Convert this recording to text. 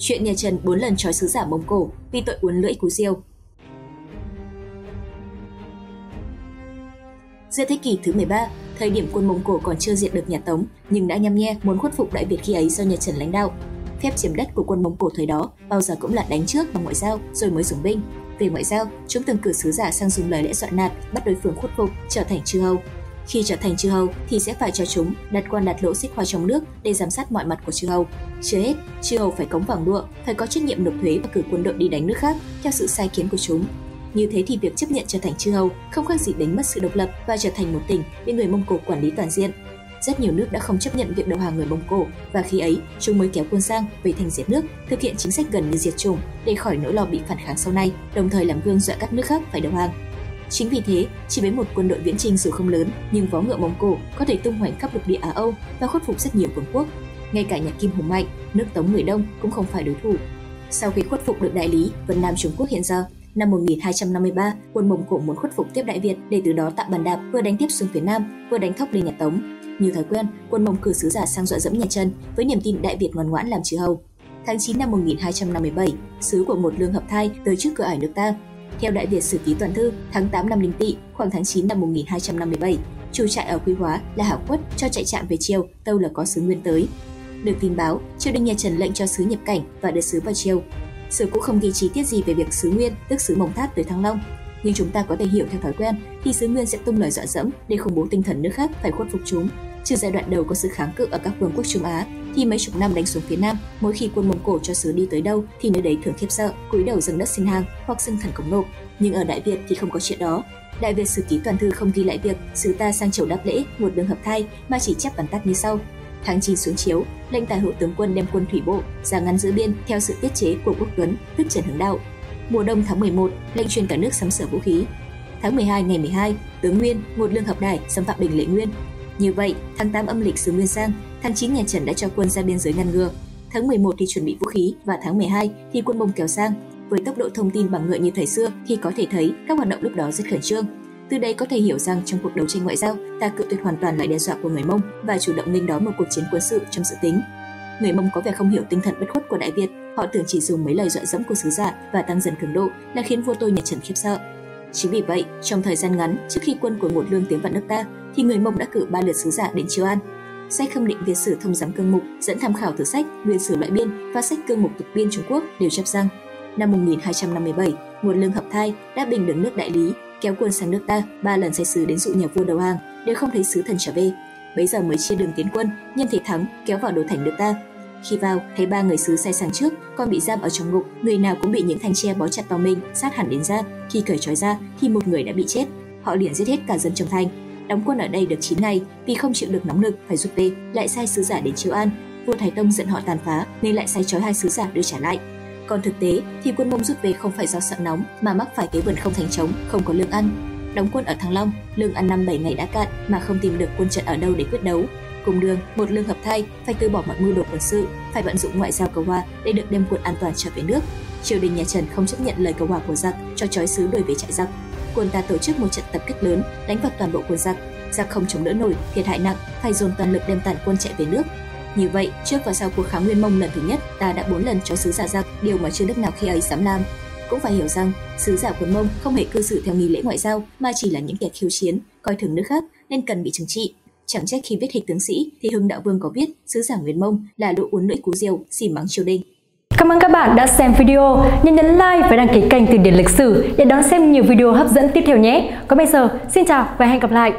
Chuyện nhà Trần bốn lần trói sứ giả Mông Cổ vì tội uốn lưỡi cú diêu. Giữa thế kỷ thứ 13, thời điểm quân Mông Cổ còn chưa diệt được nhà Tống nhưng đã nhăm nhe muốn khuất phục Đại Việt khi ấy do nhà Trần lãnh đạo. Phép chiếm đất của quân Mông Cổ thời đó bao giờ cũng là đánh trước bằng ngoại giao rồi mới dùng binh. Về ngoại giao, chúng từng cử sứ giả sang dùng lời lẽ dọa nạt, bắt đối phương khuất phục, trở thành chư hầu. Khi trở thành chư hầu thì sẽ phải cho chúng đặt quan đặt lỗ xích hoa trong nước để giám sát mọi mặt của chư hầu. Chưa hết, chư hầu phải cống vàng lụa, phải có trách nhiệm nộp thuế và cử quân đội đi đánh nước khác theo sự sai khiến của chúng. Như thế thì việc chấp nhận trở thành chư hầu không khác gì đánh mất sự độc lập và trở thành một tỉnh bị người Mông Cổ quản lý toàn diện. Rất nhiều nước đã không chấp nhận việc đầu hàng người Mông Cổ và khi ấy chúng mới kéo quân sang về thành diệt nước, thực hiện chính sách gần như diệt chủng để khỏi nỗi lo bị phản kháng sau này, đồng thời làm gương dọa các nước khác phải đầu hàng. Chính vì thế, chỉ với một quân đội viễn chinh dù không lớn, nhưng vó ngựa Mông Cổ có thể tung hoành khắp lục địa Á Âu và khuất phục rất nhiều cường quốc. Ngay cả nhà Kim hùng mạnh, nước Tống người Đông cũng không phải đối thủ. Sau khi khuất phục được đại lý, Vân Nam Trung Quốc hiện giờ, năm 1253, quân Mông Cổ muốn khuất phục tiếp Đại Việt để từ đó tạo bàn đạp vừa đánh tiếp xuống phía Nam, vừa đánh thóc lên nhà Tống. Như thói quen, quân Mông cử sứ giả sang dọa dẫm nhà Trần với niềm tin Đại Việt ngoan ngoãn làm chư hầu. Tháng 9 năm 1257, sứ của một lương hợp thai tới trước cửa ải nước ta. Theo Đại Việt Sử Ký Toàn Thư, tháng 8 năm Linh Tỵ, khoảng tháng 9 năm 1257, chủ trại ở Quy Hóa là Hảo Quất cho chạy trạm về chiều, tâu là có sứ nguyên tới. Được tin báo, triều đình nhà Trần lệnh cho sứ nhập cảnh và đưa sứ vào chiều. Sử cũng không ghi chi tiết gì về việc sứ Nguyên, tức sứ Mông Tháp tới Thăng Long, nhưng chúng ta có thể hiểu theo thói quen thì sứ Nguyên sẽ tung lời dọa dẫm để khủng bố tinh thần nước khác phải khuất phục chúng. Trừ giai đoạn đầu có sự kháng cự ở các vương quốc Trung Á, thì mấy chục năm đánh xuống phía Nam, mỗi khi quân Mông Cổ cho sứ đi tới đâu thì nơi đấy thường khiếp sợ, cúi đầu dâng đất xin hàng hoặc dâng thần cống nộp. Nhưng ở Đại Việt thì không có chuyện đó. Đại Việt Sử Ký Toàn Thư không ghi lại việc sứ ta sang chầu đáp lễ một đường hợp thai mà chỉ chép bản tắt như sau: Tháng 9 xuống chiếu, lệnh tài hữu tướng quân đem quân thủy bộ ra ngăn giữ biên theo sự tiết chế của quốc tuấn, tức Trần Hưng Đạo. Mùa đông tháng 11, lệnh truyền cả nước sắm sửa vũ khí. Tháng 12 ngày 12, tướng Nguyên, một lương hợp đài xâm phạm Bình Lệ Nguyên. Như vậy, tháng 8 âm lịch xứ Nguyên sang, tháng 9 nhà Trần đã cho quân ra biên giới ngăn ngừa. Tháng 11 thì chuẩn bị vũ khí và tháng 12 thì quân Mông kéo sang. Với tốc độ thông tin bằng ngựa như thời xưa thì có thể thấy các hoạt động lúc đó rất khẩn trương, từ đây có thể hiểu rằng trong cuộc đấu tranh ngoại giao, ta cự tuyệt hoàn toàn lại đe dọa của người Mông và chủ động nghênh đón một cuộc chiến quân sự trong dự tính. Người Mông có vẻ không hiểu tinh thần bất khuất của Đại Việt, họ tưởng chỉ dùng mấy lời dọa dẫm của sứ giả và tăng dần cường độ là khiến vua tôi nhà Trần khiếp sợ. Chính vì vậy, trong thời gian ngắn trước khi quân của một lương tiến vào nước ta, thì người Mông đã cử ba lượt sứ giả đến chiêu an. Sách khâm định Việt sử thông giám cương mục dẫn tham khảo từ sách Nguyên sử loại biên và sách cương mục tục biên Trung Quốc đều chép rằng năm 1257, một lương hợp thai đã bình được nước đại lý kéo quân sang nước ta, ba lần sai sứ đến dụ nhà vua đầu hàng, đều không thấy sứ thần trở về. Bấy giờ mới chia đường tiến quân, nhân thế thắng, kéo vào đổ thành nước ta. Khi vào, thấy ba người sứ sai sang trước, còn bị giam ở trong ngục, người nào cũng bị những thanh tre bó chặt vào mình, sát hẳn đến da. Khi cởi trói ra, thì một người đã bị chết. Họ liền giết hết cả dân trong thành. Đóng quân ở đây được 9 ngày, vì không chịu được nóng lực phải rút về, lại sai sứ giả đến chiếu an. Vua Thái Tông giận họ tàn phá, nên lại sai trói hai sứ giả đưa trả lại. Còn thực tế thì quân Mông rút về không phải do sợ nóng mà mắc phải cái vườn không thành trống, không có lương ăn. Đóng quân ở Thăng Long, lương ăn năm bảy ngày đã cạn mà không tìm được quân trận ở đâu để quyết đấu. Cùng đường, một lương hợp thay phải từ bỏ mọi mưu đồ quân sự, phải vận dụng ngoại giao cầu hòa để được đem quân an toàn trở về nước. Triều đình nhà Trần không chấp nhận lời cầu hòa của giặc, cho trói sứ đuổi về trại giặc. Quân ta tổ chức một trận tập kích lớn, đánh vào toàn bộ quân giặc. Giặc không chống đỡ nổi, thiệt hại nặng, phải dồn toàn lực đem tàn quân chạy về nước, như vậy, trước và sau cuộc kháng Nguyên Mông lần thứ nhất, ta đã bốn lần cho sứ giả giặc, điều mà chưa nước nào khi ấy dám làm. Cũng phải hiểu rằng, sứ giả quân Mông không hề cư xử theo nghi lễ ngoại giao, mà chỉ là những kẻ khiêu chiến, coi thường nước khác nên cần bị trừng trị. Chẳng trách khi viết hịch tướng sĩ thì Hưng Đạo Vương có viết sứ giả Nguyên Mông là lũ uốn lưỡi cú diều, xỉ mắng triều đình. Cảm ơn các bạn đã xem video. Nhớ nhấn like và đăng ký kênh Từ điển lịch sử để đón xem nhiều video hấp dẫn tiếp theo nhé. Còn bây giờ, xin chào và hẹn gặp lại.